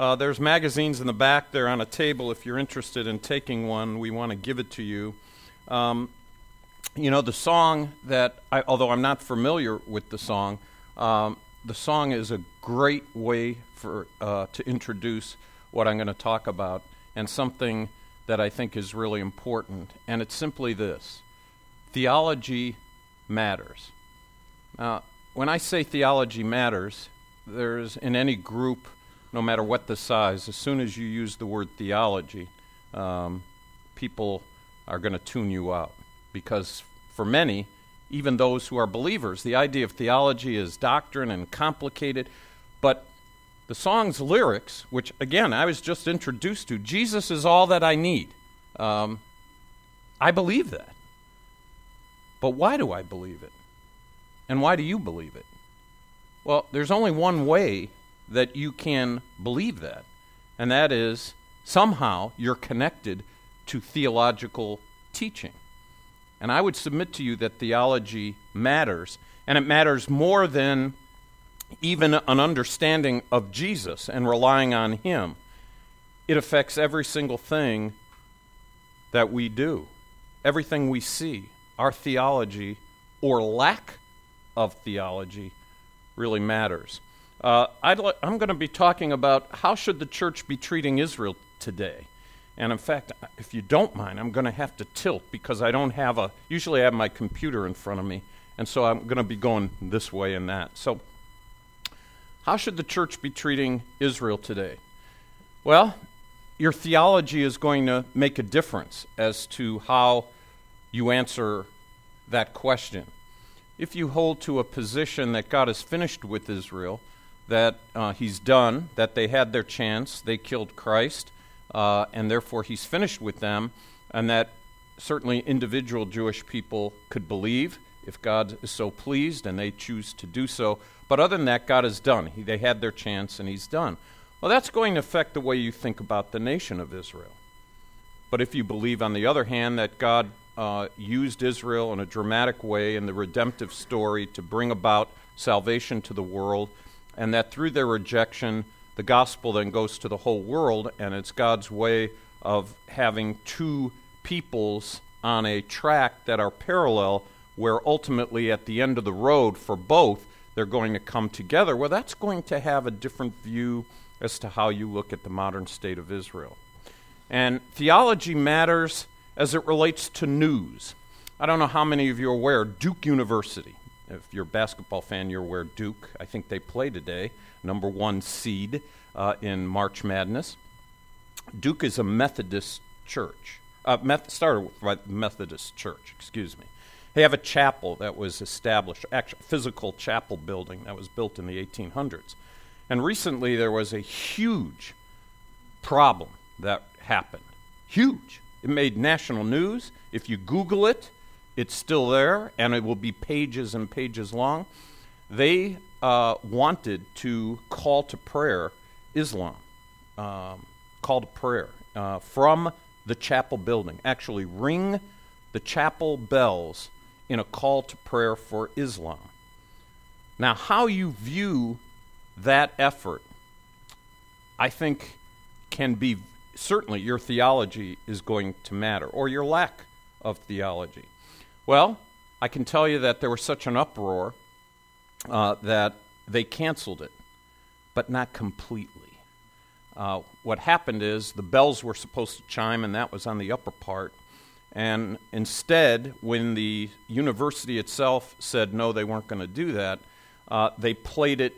Uh, there's magazines in the back there on a table. If you're interested in taking one, we want to give it to you. Um, you know, the song that, I, although I'm not familiar with the song, um, the song is a great way for uh, to introduce what I'm going to talk about and something that I think is really important. And it's simply this theology matters. Now, when I say theology matters, there's in any group, no matter what the size, as soon as you use the word theology, um, people are going to tune you out. Because for many, even those who are believers, the idea of theology is doctrine and complicated. But the song's lyrics, which again I was just introduced to, Jesus is all that I need. Um, I believe that. But why do I believe it? And why do you believe it? Well, there's only one way that you can believe that, and that is somehow you're connected to theological teaching. And I would submit to you that theology matters, and it matters more than even an understanding of Jesus and relying on Him, it affects every single thing that we do, everything we see. Our theology or lack of theology really matters. Uh, i am going to be talking about how should the church be treating Israel today. And in fact, if you don't mind, I'm going to have to tilt because I don't have a. Usually, I have my computer in front of me, and so I'm going to be going this way and that. So, how should the church be treating Israel today? Well, your theology is going to make a difference as to how you answer that question. If you hold to a position that God is finished with Israel, that uh, He's done, that they had their chance, they killed Christ, uh, and therefore He's finished with them, and that certainly individual Jewish people could believe if God is so pleased and they choose to do so. But other than that, God is done. He, they had their chance and He's done. Well, that's going to affect the way you think about the nation of Israel. But if you believe, on the other hand, that God uh, used Israel in a dramatic way in the redemptive story to bring about salvation to the world, and that through their rejection, the gospel then goes to the whole world, and it's God's way of having two peoples on a track that are parallel where ultimately at the end of the road for both, they're going to come together. Well, that's going to have a different view as to how you look at the modern state of Israel. And theology matters as it relates to news. I don't know how many of you are aware, Duke University. If you're a basketball fan, you're aware Duke. I think they play today, number one seed uh, in March Madness. Duke is a Methodist church. Uh, Meth- started by Methodist church, excuse me. They have a chapel that was established, actual physical chapel building that was built in the 1800s. And recently there was a huge problem that happened. Huge. It made national news. If you Google it, it's still there, and it will be pages and pages long. They uh, wanted to call to prayer Islam, um, call to prayer uh, from the chapel building. Actually, ring the chapel bells in a call to prayer for Islam. Now, how you view that effort, I think, can be certainly your theology is going to matter, or your lack of theology. Well, I can tell you that there was such an uproar uh, that they canceled it, but not completely. Uh, what happened is the bells were supposed to chime, and that was on the upper part, and instead, when the university itself said no, they weren't going to do that, uh, they played it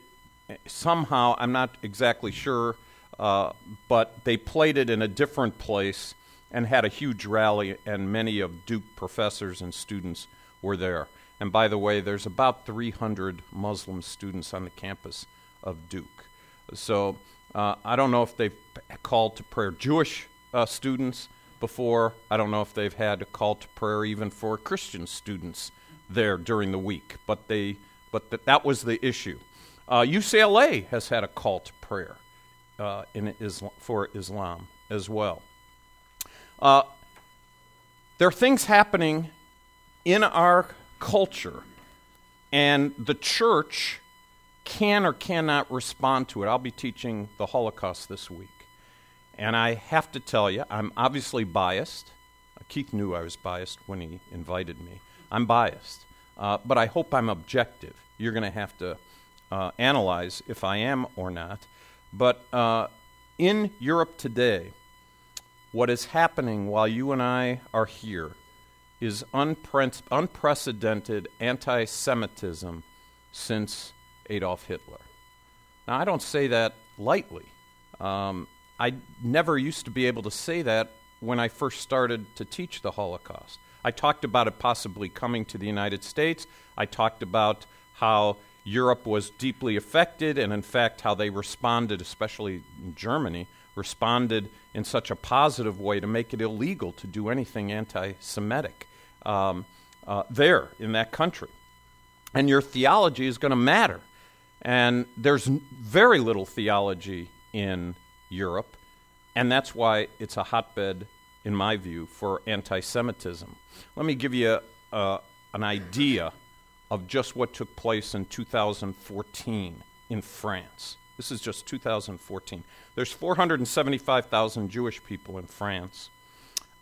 somehow, I'm not exactly sure, uh, but they played it in a different place and had a huge rally, and many of Duke professors and students were there. And by the way, there's about 300 Muslim students on the campus of Duke. So uh, I don't know if they've called to prayer Jewish uh, students before. I don't know if they've had a call to prayer even for Christian students there during the week, but they but th- that was the issue. Uh, UCLA has had a call to prayer uh, in Islam, for Islam as well. Uh, there are things happening in our culture, and the church can or cannot respond to it. I'll be teaching the Holocaust this week. And I have to tell you, I'm obviously biased. Uh, Keith knew I was biased when he invited me. I'm biased. Uh, but I hope I'm objective. You're going to have to uh, analyze if I am or not. But uh, in Europe today, what is happening while you and I are here is unpre- unprecedented anti Semitism since Adolf Hitler. Now, I don't say that lightly. Um, I never used to be able to say that when I first started to teach the Holocaust. I talked about it possibly coming to the United States. I talked about how Europe was deeply affected, and in fact, how they responded, especially Germany, responded in such a positive way to make it illegal to do anything anti Semitic um, uh, there in that country. And your theology is going to matter. And there's very little theology in Europe, and that's why it's a hotbed, in my view, for anti Semitism. Let me give you an idea of just what took place in 2014 in France. This is just 2014. There's 475,000 Jewish people in France,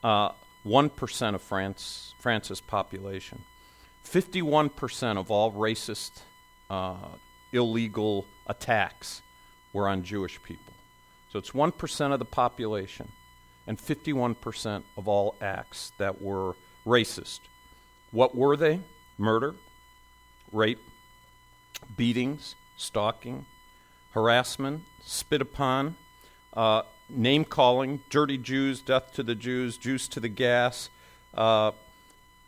uh, 1% of France, France's population. 51% of all racist, uh, illegal attacks were on Jewish people. So it's 1% of the population and 51% of all acts that were racist. What were they? Murder, rape, beatings, stalking, harassment, spit upon, uh, name calling, dirty Jews, death to the Jews, juice to the gas, uh,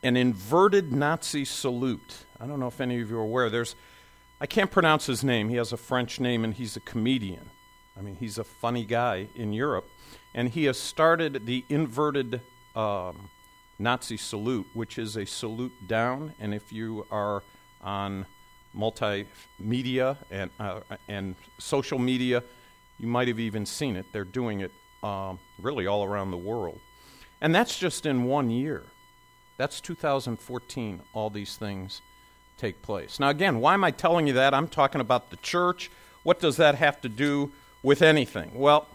an inverted Nazi salute. I don't know if any of you are aware. There's, I can't pronounce his name. He has a French name and he's a comedian. I mean, he's a funny guy in Europe. And he has started the inverted um, Nazi salute, which is a salute down. And if you are on multimedia and, uh, and social media, you might have even seen it. They're doing it um, really all around the world. And that's just in one year. That's 2014, all these things take place. Now, again, why am I telling you that? I'm talking about the church. What does that have to do with anything? Well,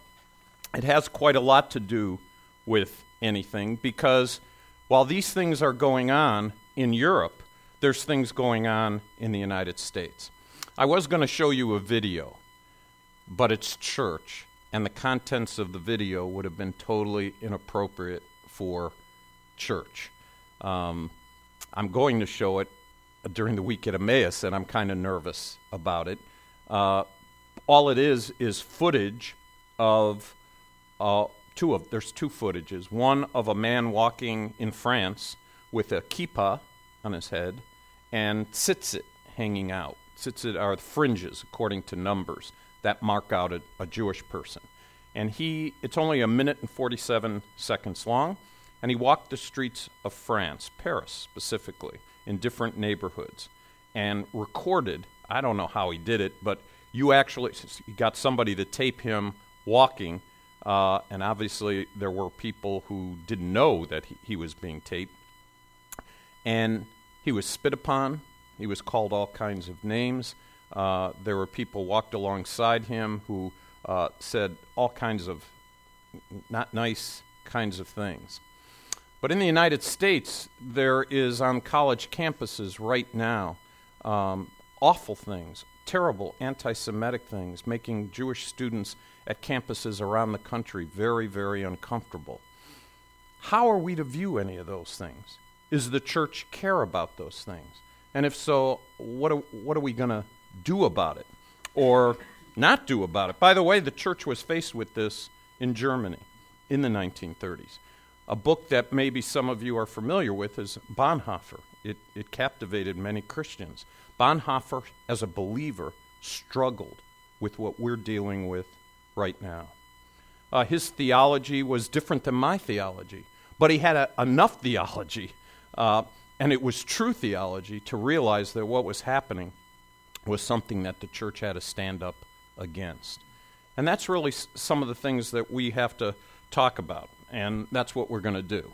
it has quite a lot to do with anything because while these things are going on in Europe, there's things going on in the United States. I was going to show you a video, but it's church, and the contents of the video would have been totally inappropriate for church. Um, I'm going to show it during the week at Emmaus, and I'm kind of nervous about it. Uh, all it is is footage of uh, two of there's two footages. One of a man walking in France with a kippah on his head and tzitzit hanging out. Tzitzit are the fringes, according to numbers, that mark out a, a Jewish person. And he, it's only a minute and 47 seconds long, and he walked the streets of France, Paris specifically, in different neighborhoods, and recorded. I don't know how he did it, but you actually got somebody to tape him walking, uh, and obviously there were people who didn't know that he, he was being taped. And he was spit upon. He was called all kinds of names. Uh, there were people walked alongside him who uh, said all kinds of not nice kinds of things. But in the United States, there is on college campuses right now um, awful things, terrible anti Semitic things, making Jewish students at campuses around the country very, very uncomfortable. How are we to view any of those things? Is the church care about those things? And if so, what are, what are we going to do about it? Or not do about it? By the way, the church was faced with this in Germany in the 1930s. A book that maybe some of you are familiar with is Bonhoeffer. It, it captivated many Christians. Bonhoeffer, as a believer, struggled with what we're dealing with right now. Uh, his theology was different than my theology, but he had a, enough theology uh, and it was true theology to realize that what was happening was something that the church had to stand up against. And that's really s- some of the things that we have to talk about. And that's what we're going to do.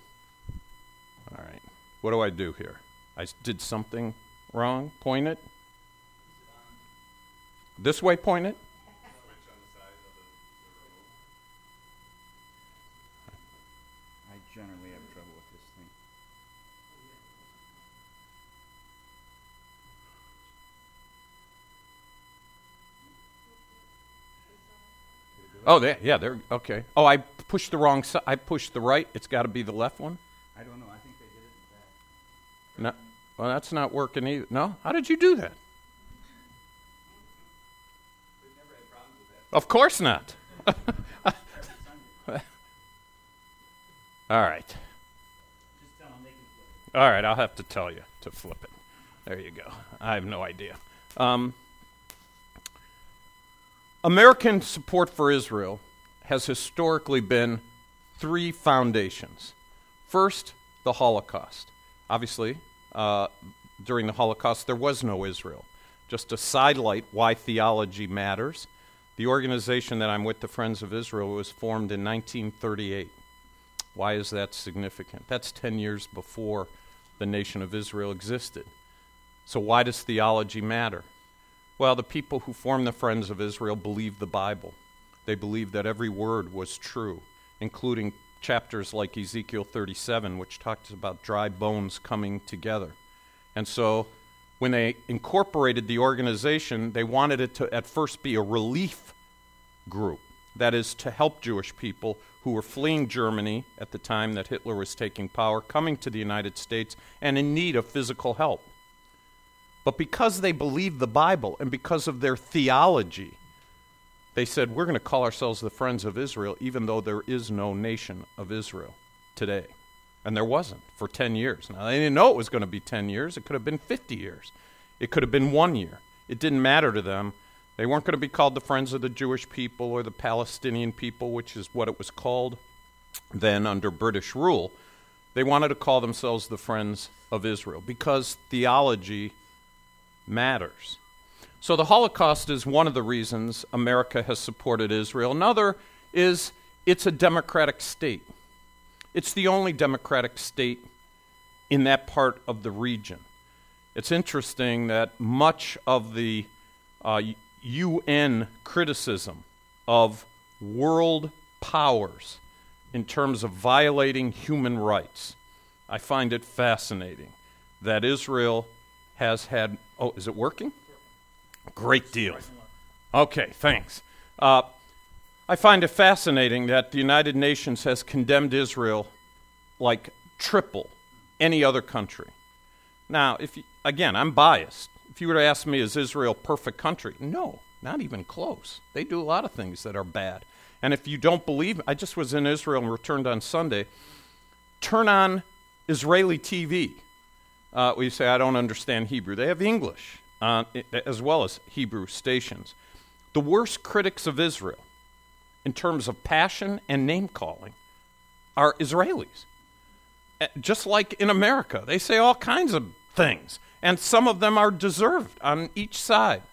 All right. What do I do here? I did something wrong? Point it? This way, point it. I generally have trouble with this thing. Oh, there, yeah, there. Okay. Oh, I pushed the wrong side. I pushed the right. It's got to be the left one. I don't know. I think they did it in the back. No, well, that's not working either. No, how did you do that? Of course not. All right. Just tell them they can flip All right, I'll have to tell you to flip it. There you go. I have no idea. Um, American support for Israel has historically been three foundations. First, the Holocaust. Obviously, uh, during the Holocaust, there was no Israel. Just to sidelight why theology matters, the organization that I'm with, the Friends of Israel, was formed in 1938. Why is that significant? That's 10 years before the nation of Israel existed. So, why does theology matter? Well, the people who formed the Friends of Israel believed the Bible. They believed that every word was true, including chapters like Ezekiel 37, which talks about dry bones coming together. And so, when they incorporated the organization, they wanted it to at first be a relief group. That is, to help Jewish people who were fleeing Germany at the time that Hitler was taking power, coming to the United States, and in need of physical help. But because they believed the Bible and because of their theology, they said, We're going to call ourselves the Friends of Israel, even though there is no nation of Israel today. And there wasn't for 10 years. Now, they didn't know it was going to be 10 years. It could have been 50 years. It could have been one year. It didn't matter to them. They weren't going to be called the Friends of the Jewish people or the Palestinian people, which is what it was called then under British rule. They wanted to call themselves the Friends of Israel because theology matters. So the Holocaust is one of the reasons America has supported Israel. Another is it's a democratic state. It's the only democratic state in that part of the region. It's interesting that much of the uh, UN criticism of world powers in terms of violating human rights, I find it fascinating that Israel has had. Oh, is it working? Great deal. Okay, thanks. Uh, I find it fascinating that the United Nations has condemned Israel like triple any other country. Now, if you, again, I'm biased. If you were to ask me, is Israel a perfect country? No, not even close. They do a lot of things that are bad. And if you don't believe, I just was in Israel and returned on Sunday. Turn on Israeli TV. Uh, we say, I don't understand Hebrew. They have English uh, as well as Hebrew stations. The worst critics of Israel, in terms of passion and name calling, are Israelis. Uh, just like in America, they say all kinds of things, and some of them are deserved on each side.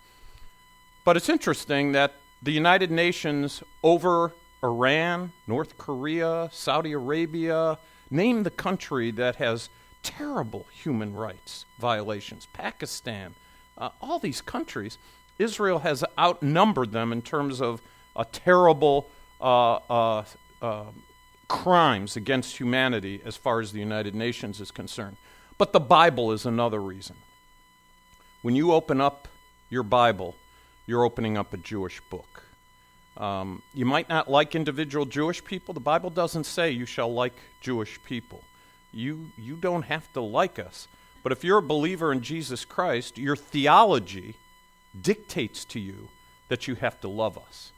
But it's interesting that the United Nations over Iran, North Korea, Saudi Arabia, name the country that has terrible human rights violations, Pakistan, uh, all these countries, Israel has outnumbered them in terms of a terrible uh, uh, uh, crimes against humanity as far as the United Nations is concerned. But the Bible is another reason. When you open up your Bible, you're opening up a Jewish book. Um, you might not like individual Jewish people. The Bible doesn't say you shall like Jewish people. You, you don't have to like us. But if you're a believer in Jesus Christ, your theology dictates to you that you have to love us.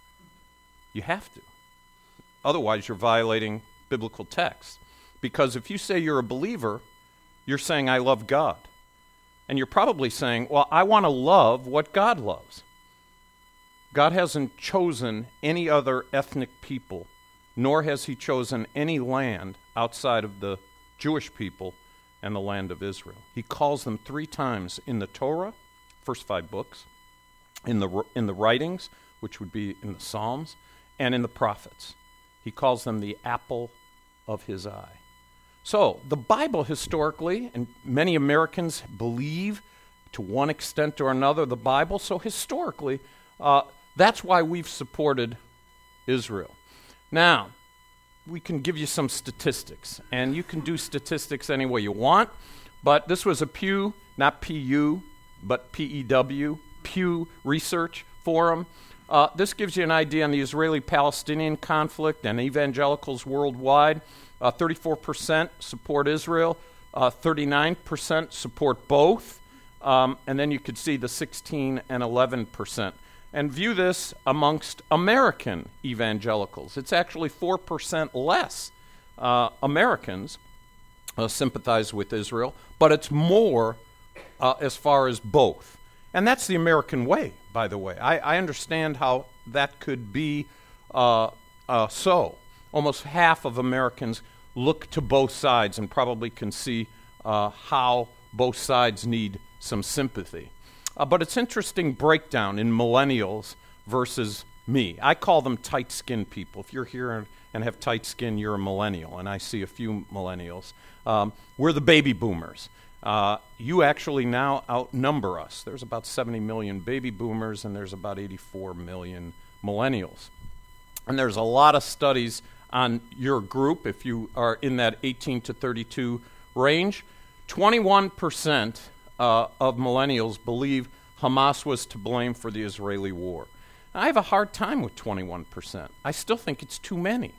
You have to. Otherwise, you're violating biblical text. Because if you say you're a believer, you're saying, I love God. And you're probably saying, Well, I want to love what God loves. God hasn't chosen any other ethnic people, nor has He chosen any land outside of the Jewish people and the land of Israel. He calls them three times in the Torah, first five books, in the, in the writings, which would be in the Psalms, and in the prophets. He calls them the apple of his eye. So, the Bible historically, and many Americans believe to one extent or another the Bible, so historically, Uh, that's why we've supported Israel. Now, we can give you some statistics, and you can do statistics any way you want, but this was a Pew, not PU, but PEW, Pew Research Forum. Uh, this gives you an idea on the Israeli Palestinian conflict and evangelicals worldwide. Uh, 34% support Israel, uh, 39% support both, um, and then you could see the 16 and 11% and view this amongst American evangelicals. It's actually 4% less uh, Americans uh, sympathize with Israel, but it's more uh, as far as both. And that's the American way, by the way. I, I understand how that could be uh, uh, so. Almost half of Americans look to both sides and probably can see uh, how both sides need some sympathy. Uh, but it's interesting breakdown in millennials versus me. I call them tight skinned people. If you're here and have tight skin, you're a millennial, and I see a few millennials. Um, we're the baby boomers. Uh, you actually now outnumber us. There's about 70 million baby boomers, and there's about 84 million millennials. And there's a lot of studies on your group if you are in that 18 to 32 range. 21% uh, of millennials believe Hamas was to blame for the Israeli war. I have a hard time with 21%. I still think it's too many.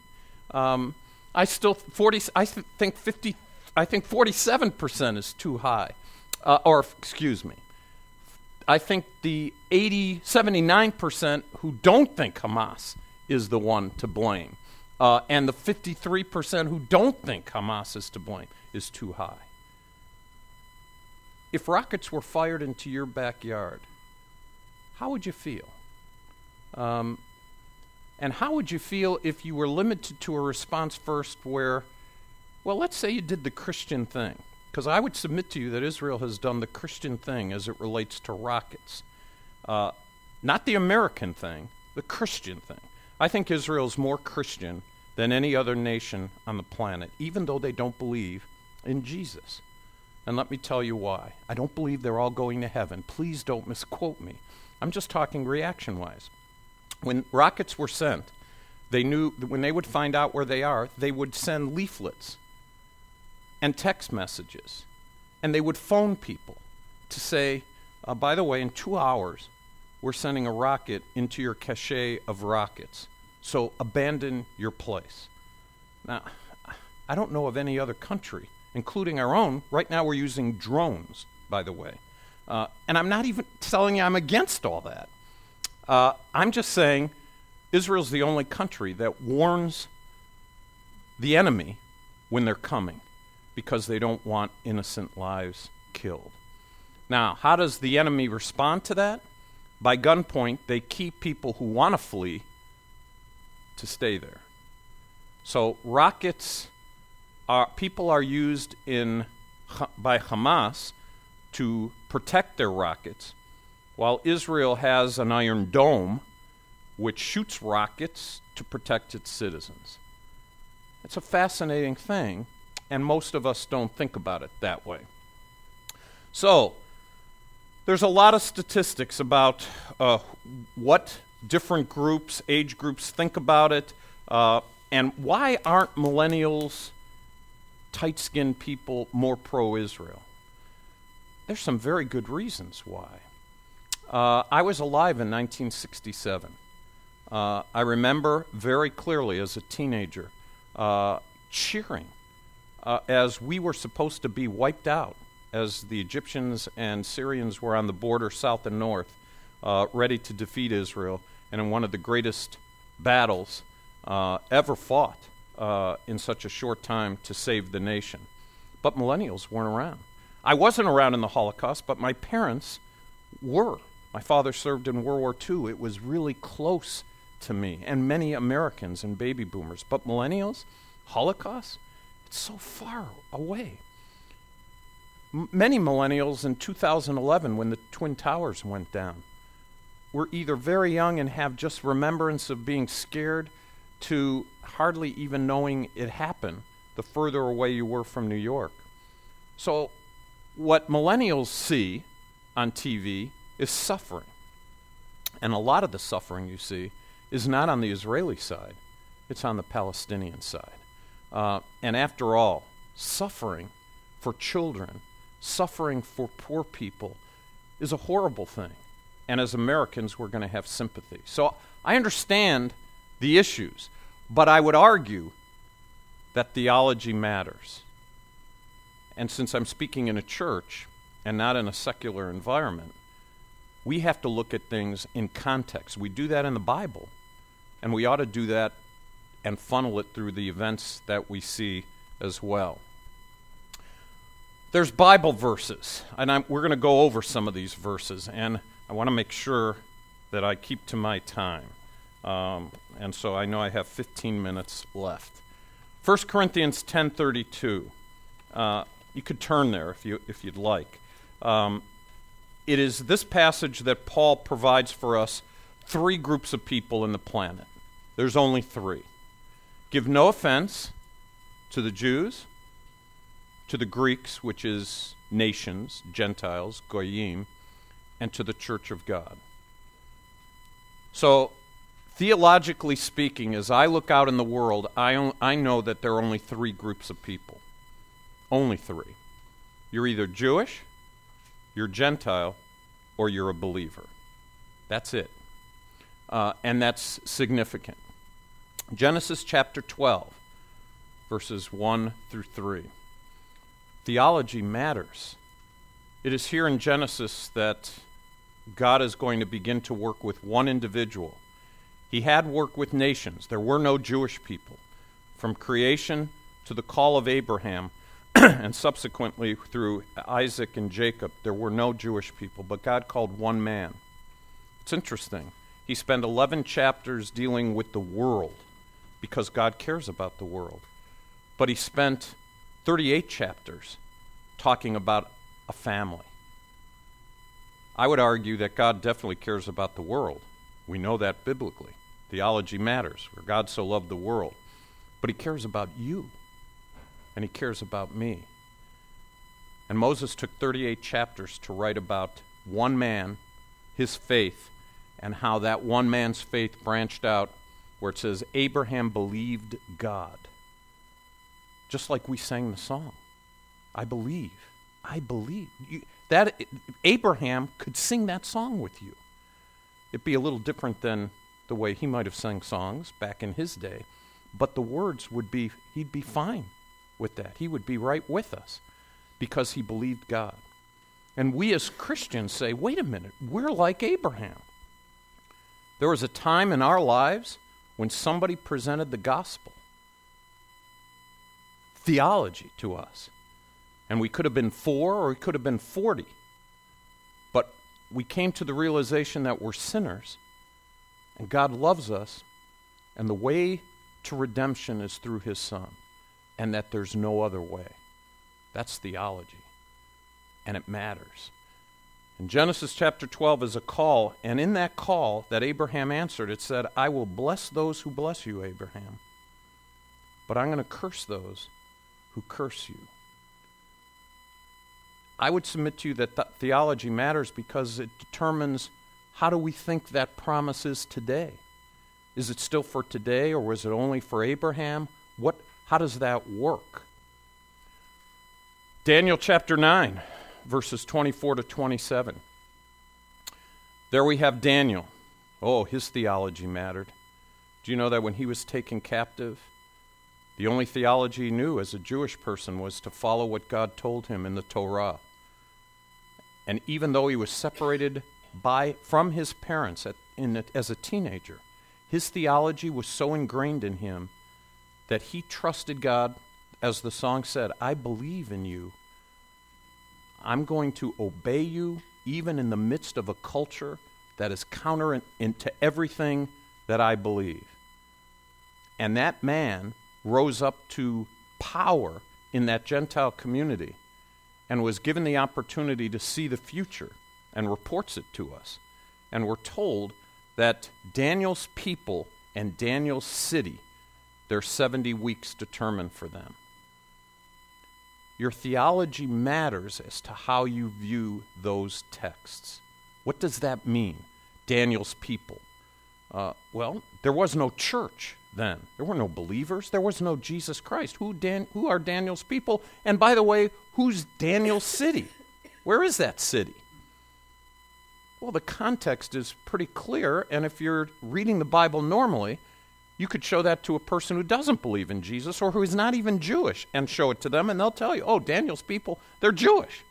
Um, I still 40. I th- think 50. I think 47% is too high, uh, or excuse me. I think the 80, 79% who don't think Hamas is the one to blame, uh, and the 53% who don't think Hamas is to blame is too high if rockets were fired into your backyard, how would you feel? Um, and how would you feel if you were limited to a response first where, well, let's say you did the Christian thing? Because I would submit to you that Israel has done the Christian thing as it relates to rockets. Uh, not the American thing, the Christian thing. I think Israel is more Christian than any other nation on the planet, even though they don't believe in Jesus. And let me tell you why. I don't believe they're all going to heaven. Please don't misquote me. I'm just talking reaction wise. When rockets were sent, they knew when they would find out where they are, they would send leaflets and text messages. And they would phone people to say, uh, by the way, in two hours, we're sending a rocket into your cache of rockets. So abandon your place. Now, I don't know of any other country including our own. Right now, we're using drones, by the way. Uh, and I'm not even telling you I'm against all that. Uh, I'm just saying Israel's the only country that warns the enemy when they're coming because they don't want innocent lives killed. Now, how does the enemy respond to that? By gunpoint, they keep people who want to flee to stay there. So, rockets are, people are used in, by Hamas to protect their rockets, while Israel has an iron dome which shoots rockets to protect its citizens. It's a fascinating thing, and most of us don't think about it that way. So, there's a lot of statistics about uh, what different groups, age groups, think about it, uh, and why aren't millennials tight skinned people more pro Israel? There's some very good reasons why. Uh, I was alive in 1967. Uh, I remember very clearly as a teenager uh, cheering uh, as we were supposed to be wiped out, as the Egyptians and Syrians were on the border, south and north, uh, ready to defeat Israel, and in one of the greatest battles uh, ever fought uh, in such a short time to save the nation. But millennials weren't around. I wasn't around in the Holocaust, but my parents were. My father served in World War II. It was really close to me, and many Americans and baby boomers. But millennials, Holocaust, it's so far away. M- many millennials in 2011, when the Twin Towers went down, were either very young and have just remembrance of being scared to hardly even knowing it happened the further away you were from New York. So, what millennials see on TV is suffering. And a lot of the suffering you see is not on the Israeli side, it's on the Palestinian side. Uh, and after all, suffering for children, suffering for poor people, is a horrible thing. And as Americans, we're going to have sympathy. So I understand the issues, but I would argue that theology matters. And since I'm speaking in a church and not in a secular environment, we have to look at things in context. We do that in the Bible, and we ought to do that and funnel it through the events that we see as well. There's Bible verses, and I'm, we're going to go over some of these verses, and I want to make sure that I keep to my time. Um, and so I know I have 15 minutes left. 1 Corinthians 10:32. Uh, you could turn there if you if you'd like. Um, it is this passage that Paul provides for us three groups of people in the planet. There's only three. Give no offense to the Jews, to the Greeks, which is nations, Gentiles, Goyim, and to the church of God. So, theologically speaking, as I look out in the world, I, I know that there are only three groups of people. Only three. You're either Jewish, you're Gentile, or you're a believer. That's it. Uh, and that's significant. Genesis chapter 12, verses 1 through 3. Theology matters. It is here in Genesis that God is going to begin to work with one individual. He had worked with nations. There were no Jewish people. From creation to the call of Abraham, and subsequently through Isaac and Jacob, there were no Jewish people, but God called one man. It's interesting. He spent 11 chapters dealing with the world because God cares about the world. But he spent 38 chapters talking about a family. I would argue that God definitely cares about the world. We know that biblically. Theology matters, where God so loved the world. But he cares about you and he cares about me. And Moses took 38 chapters to write about one man, his faith, and how that one man's faith branched out, where it says, Abraham believed God. Just like we sang the song. I believe. I believe. You, that Abraham could sing that song with you. It'd be a little different than the way he might have sung songs back in his day, but the words would be he'd be fine with that. He would be right with us because he believed God. And we as Christians say, wait a minute, we're like Abraham. There was a time in our lives when somebody presented the gospel, theology to us. And we could have been four or we could have been 40. But we came to the realization that we're sinners and God loves us, and the way to redemption is through his Son and that there's no other way. That's theology. And it matters. In Genesis chapter 12 is a call, and in that call that Abraham answered, it said, I will bless those who bless you, Abraham, but I'm going to curse those who curse you. I would submit to you that th- theology matters because it determines how do we think that promise is today. Is it still for today, or was it only for Abraham? What, how does that work? Daniel chapter 9, verses 24 to 27. There we have Daniel. Oh, his theology mattered. Do you know that when he was taken captive, the only theology he knew as a Jewish person was to follow what God told him in the Torah? And even though he was separated by, from his parents at, in, as a teenager, his theology was so ingrained in him that he trusted God, as the song said, I believe in you. I'm going to obey you even in the midst of a culture that is counter into everything that I believe. And that man rose up to power in that Gentile community and was given the opportunity to see the future and reports it to us. And we're told that Daniel's people and Daniel's city their 70 weeks determined for them. Your theology matters as to how you view those texts. What does that mean? Daniel's people? Uh, well, there was no church then. There were no believers. There was no Jesus Christ. Who, Dan- who are Daniel's people? And by the way, who's Daniel's city? Where is that city? Well, the context is pretty clear, and if you're reading the Bible normally, you could show that to a person who doesn't believe in Jesus or who is not even Jewish and show it to them, and they'll tell you, oh, Daniel's people, they're Jewish.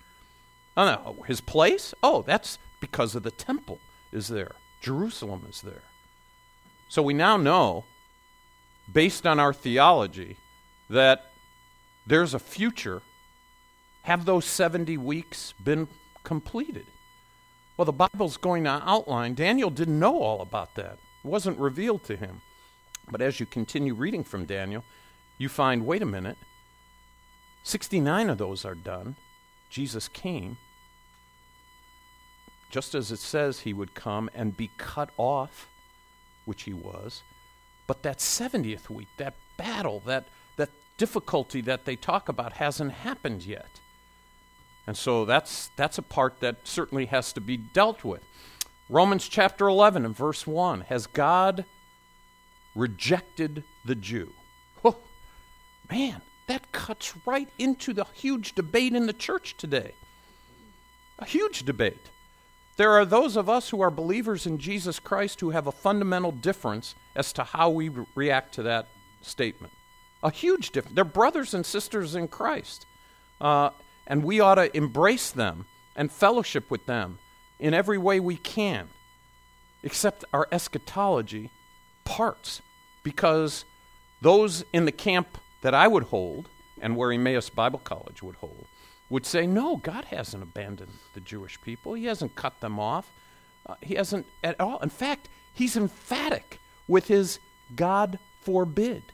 Oh, no, oh, his place? Oh, that's because of the temple is there. Jerusalem is there. So we now know, based on our theology, that there's a future. Have those 70 weeks been completed? Well, the Bible's going to outline. Daniel didn't know all about that, it wasn't revealed to him. But as you continue reading from Daniel, you find wait a minute, 69 of those are done. Jesus came. Just as it says he would come and be cut off, which he was. But that 70th week, that battle, that, that difficulty that they talk about hasn't happened yet. And so that's, that's a part that certainly has to be dealt with. Romans chapter 11 and verse 1 Has God rejected the Jew? Oh, man, that cuts right into the huge debate in the church today. A huge debate. There are those of us who are believers in Jesus Christ who have a fundamental difference as to how we re- react to that statement. A huge difference. They're brothers and sisters in Christ. Uh, and we ought to embrace them and fellowship with them in every way we can, except our eschatology parts, because those in the camp that I would hold and where Emmaus Bible College would hold would say, no, God hasn't abandoned the Jewish people. He hasn't cut them off. Uh, he hasn't at all. In fact, he's emphatic with his God forbid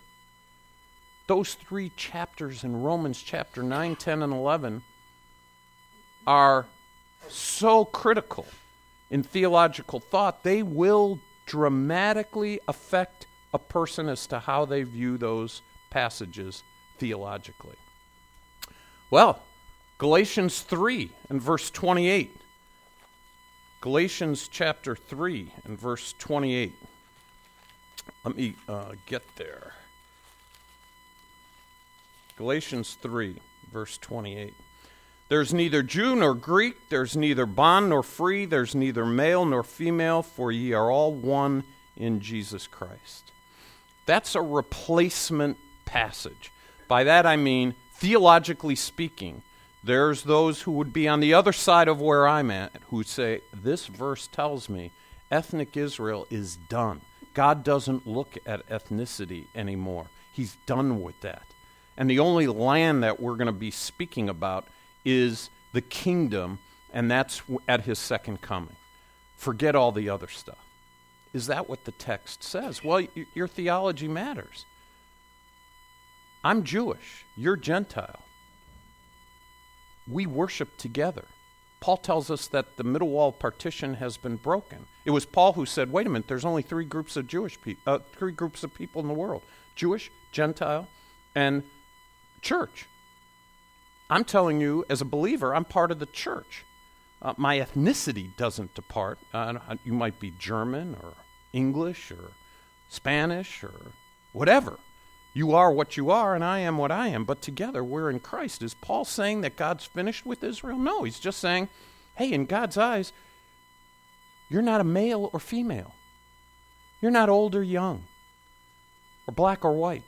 those three chapters in Romans chapter 9, 10, and 11 are so critical in theological thought, they will dramatically affect a person as to how they view those passages theologically. Well, Galatians 3 and verse 28. Galatians chapter 3 and verse 28. Let me uh, get there. Galatians 3, verse 28. There's neither Jew nor Greek, there's neither bond nor free, there's neither male nor female, for ye are all one in Jesus Christ. That's a replacement passage. By that I mean, theologically speaking, there's those who would be on the other side of where I'm at who say, This verse tells me ethnic Israel is done. God doesn't look at ethnicity anymore. He's done with that. And the only land that we're going to be speaking about is the kingdom, and that's at his second coming. Forget all the other stuff. Is that what the text says? Well, y- your theology matters. I'm Jewish, you're Gentile. We worship together. Paul tells us that the middle wall partition has been broken. It was Paul who said, "Wait a minute, there's only three groups of Jewish people, uh, three groups of people in the world: Jewish, Gentile, and church. I'm telling you, as a believer, I'm part of the church. Uh, my ethnicity doesn't depart. Uh, you might be German or English or Spanish or whatever. You are what you are, and I am what I am, but together we're in Christ. Is Paul saying that God's finished with Israel? No, he's just saying, hey, in God's eyes, you're not a male or female. You're not old or young, or black or white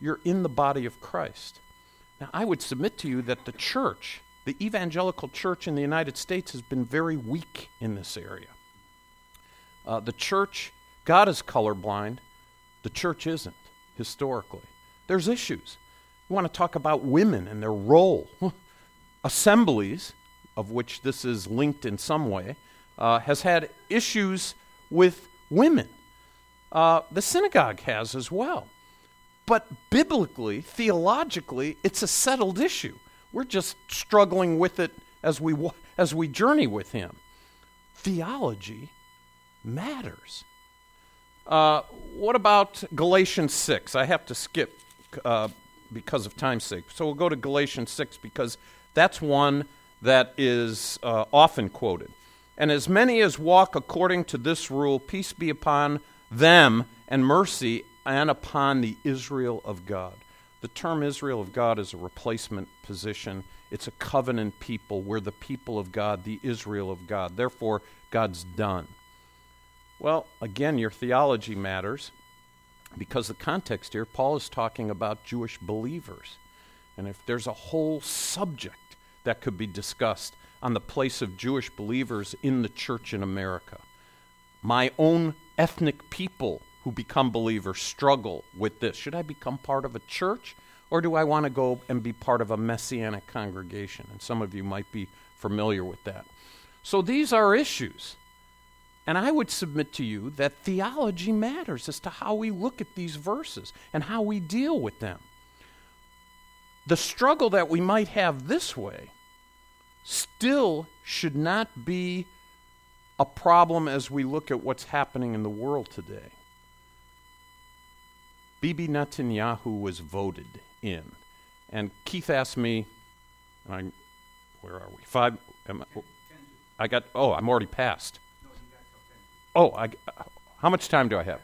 you're in the body of Christ. Now, I would submit to you that the church, the evangelical church in the United States, has been very weak in this area. Uh, the church, God is colorblind, the church isn't, historically. There's issues. We want to talk about women and their role. Assemblies, of which this is linked in some way, uh, has had issues with women. Uh, the synagogue has as well. But biblically, theologically, it's a settled issue. We're just struggling with it as we, as we journey with Him. Theology matters. Uh, what about Galatians 6? I have to skip uh, because of time's sake. So we'll go to Galatians 6 because that's one that is uh, often quoted. And as many as walk according to this rule, peace be upon them and mercy and upon the Israel of God. The term Israel of God is a replacement position. It's a covenant people. We're the people of God, the Israel of God. Therefore, God's done. Well, again, your theology matters because the context here, Paul is talking about Jewish believers. And if there's a whole subject that could be discussed on the place of Jewish believers in the church in America, my own ethnic people who become believers struggle with this. Should I become part of a church or do I want to go and be part of a messianic congregation? And some of you might be familiar with that. So these are issues. And I would submit to you that theology matters as to how we look at these verses and how we deal with them. The struggle that we might have this way still should not be a problem as we look at what's happening in the world today. Bibi Netanyahu was voted in. And Keith asked me, I, where are we? Five. I, I got, oh, I'm already past. Oh, I, how much time do I have?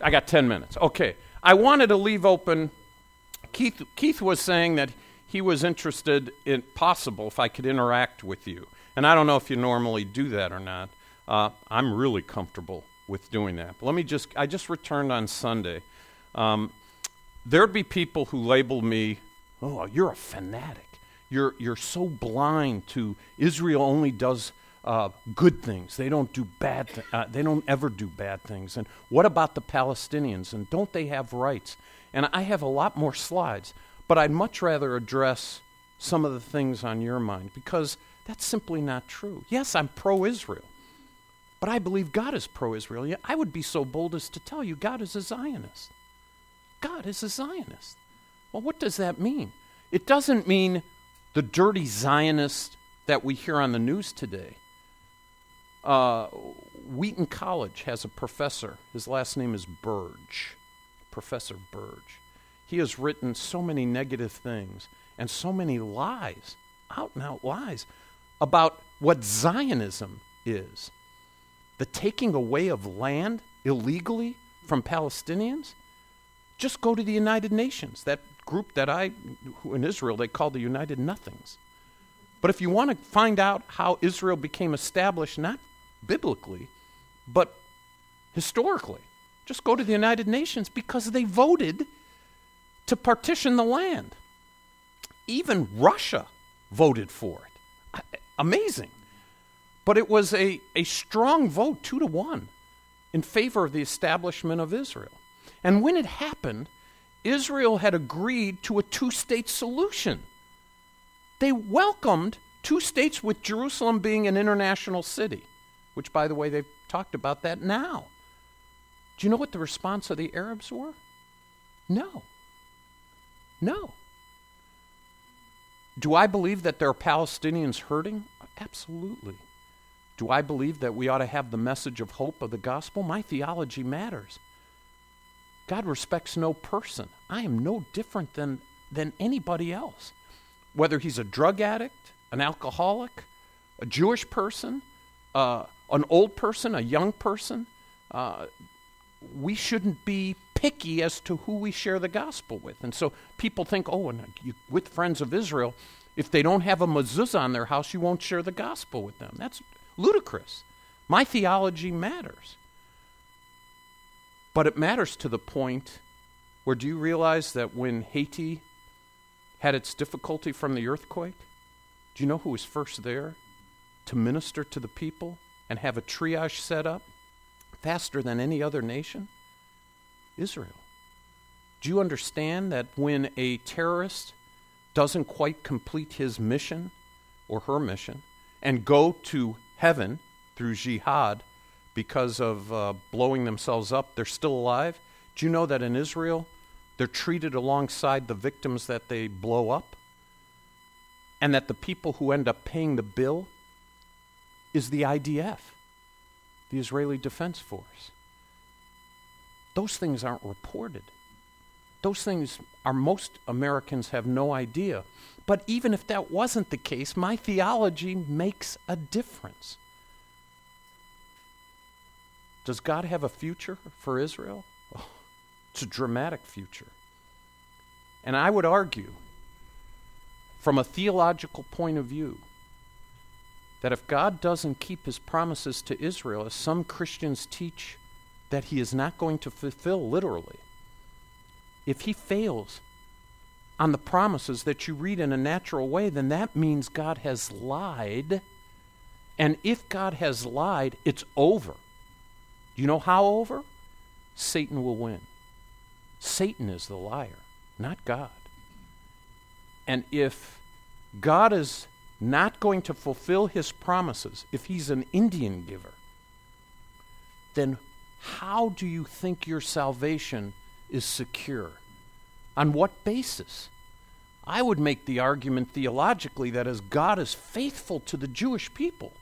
I got 10 minutes. Okay. I wanted to leave open. Keith, Keith was saying that he was interested in possible if I could interact with you. And I don't know if you normally do that or not. Uh, I'm really comfortable with doing that. But let me just, I just returned on Sunday. Um, there'd be people who label me, oh, you're a fanatic. You're, you're so blind to Israel only does uh, good things. They don't do bad. Th- uh, they don't ever do bad things. And what about the Palestinians? And don't they have rights? And I have a lot more slides, but I'd much rather address some of the things on your mind because that's simply not true. Yes, I'm pro-Israel, but I believe God is pro-Israel. I would be so bold as to tell you God is a Zionist. God is a Zionist. Well, what does that mean? It doesn't mean the dirty Zionist that we hear on the news today. Uh, Wheaton College has a professor. His last name is Burge, Professor Burge. He has written so many negative things and so many lies, out and out lies, about what Zionism is. The taking away of land illegally from Palestinians. Just go to the United Nations, that group that I, in Israel, they call the United Nothings. But if you want to find out how Israel became established, not biblically, but historically. Just go to the United Nations because they voted to partition the land. Even Russia voted for it. Amazing. But it was a, a strong vote, two to one, in favor of the establishment of Israel. And when it happened, Israel had agreed to a two state solution. They welcomed two states with Jerusalem being an international city which, by the way, they've talked about that now. Do you know what the response of the Arabs were? No. No. Do I believe that there are Palestinians hurting? Absolutely. Do I believe that we ought to have the message of hope of the gospel? My theology matters. God respects no person. I am no different than, than anybody else. Whether he's a drug addict, an alcoholic, a Jewish person, uh, an old person, a young person. Uh, we shouldn't be picky as to who we share the gospel with. And so people think, oh, and you, with friends of Israel, if they don't have a mezuzah on their house, you won't share the gospel with them. That's ludicrous. My theology matters. But it matters to the point where do you realize that when Haiti had its difficulty from the earthquake, do you know who was first there to minister to the people? and have a triage set up faster than any other nation? Israel. Do you understand that when a terrorist doesn't quite complete his mission or her mission and go to heaven through jihad because of uh, blowing themselves up, they're still alive? Do you know that in Israel, they're treated alongside the victims that they blow up? And that the people who end up paying the bill is the IDF, the Israeli Defense Force. Those things aren't reported. Those things are most Americans have no idea. But even if that wasn't the case, my theology makes a difference. Does God have a future for Israel? Oh, it's a dramatic future. And I would argue, from a theological point of view, that if God doesn't keep his promises to Israel, as some Christians teach that he is not going to fulfill literally, if he fails on the promises that you read in a natural way, then that means God has lied. And if God has lied, it's over. Do you know how over? Satan will win. Satan is the liar, not God. And if God is not going to fulfill his promises, if he's an Indian giver, then how do you think your salvation is secure? On what basis? I would make the argument theologically that as God is faithful to the Jewish people,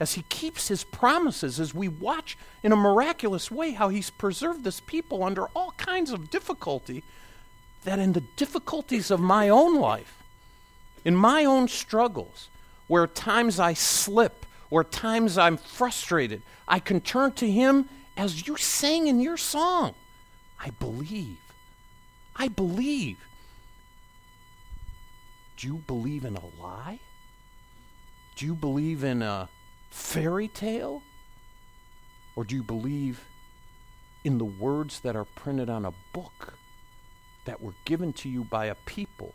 as he keeps his promises, as we watch in a miraculous way how he's preserved this people under all kinds of difficulty, that in the difficulties of my own life, in my own struggles, where times I slip, where times I'm frustrated, I can turn to him as you sang in your song. I believe. I believe. Do you believe in a lie? Do you believe in a fairy tale? Or do you believe in the words that are printed on a book that were given to you by a people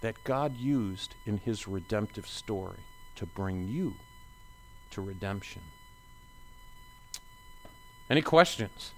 that God used in his redemptive story to bring you to redemption? Any questions?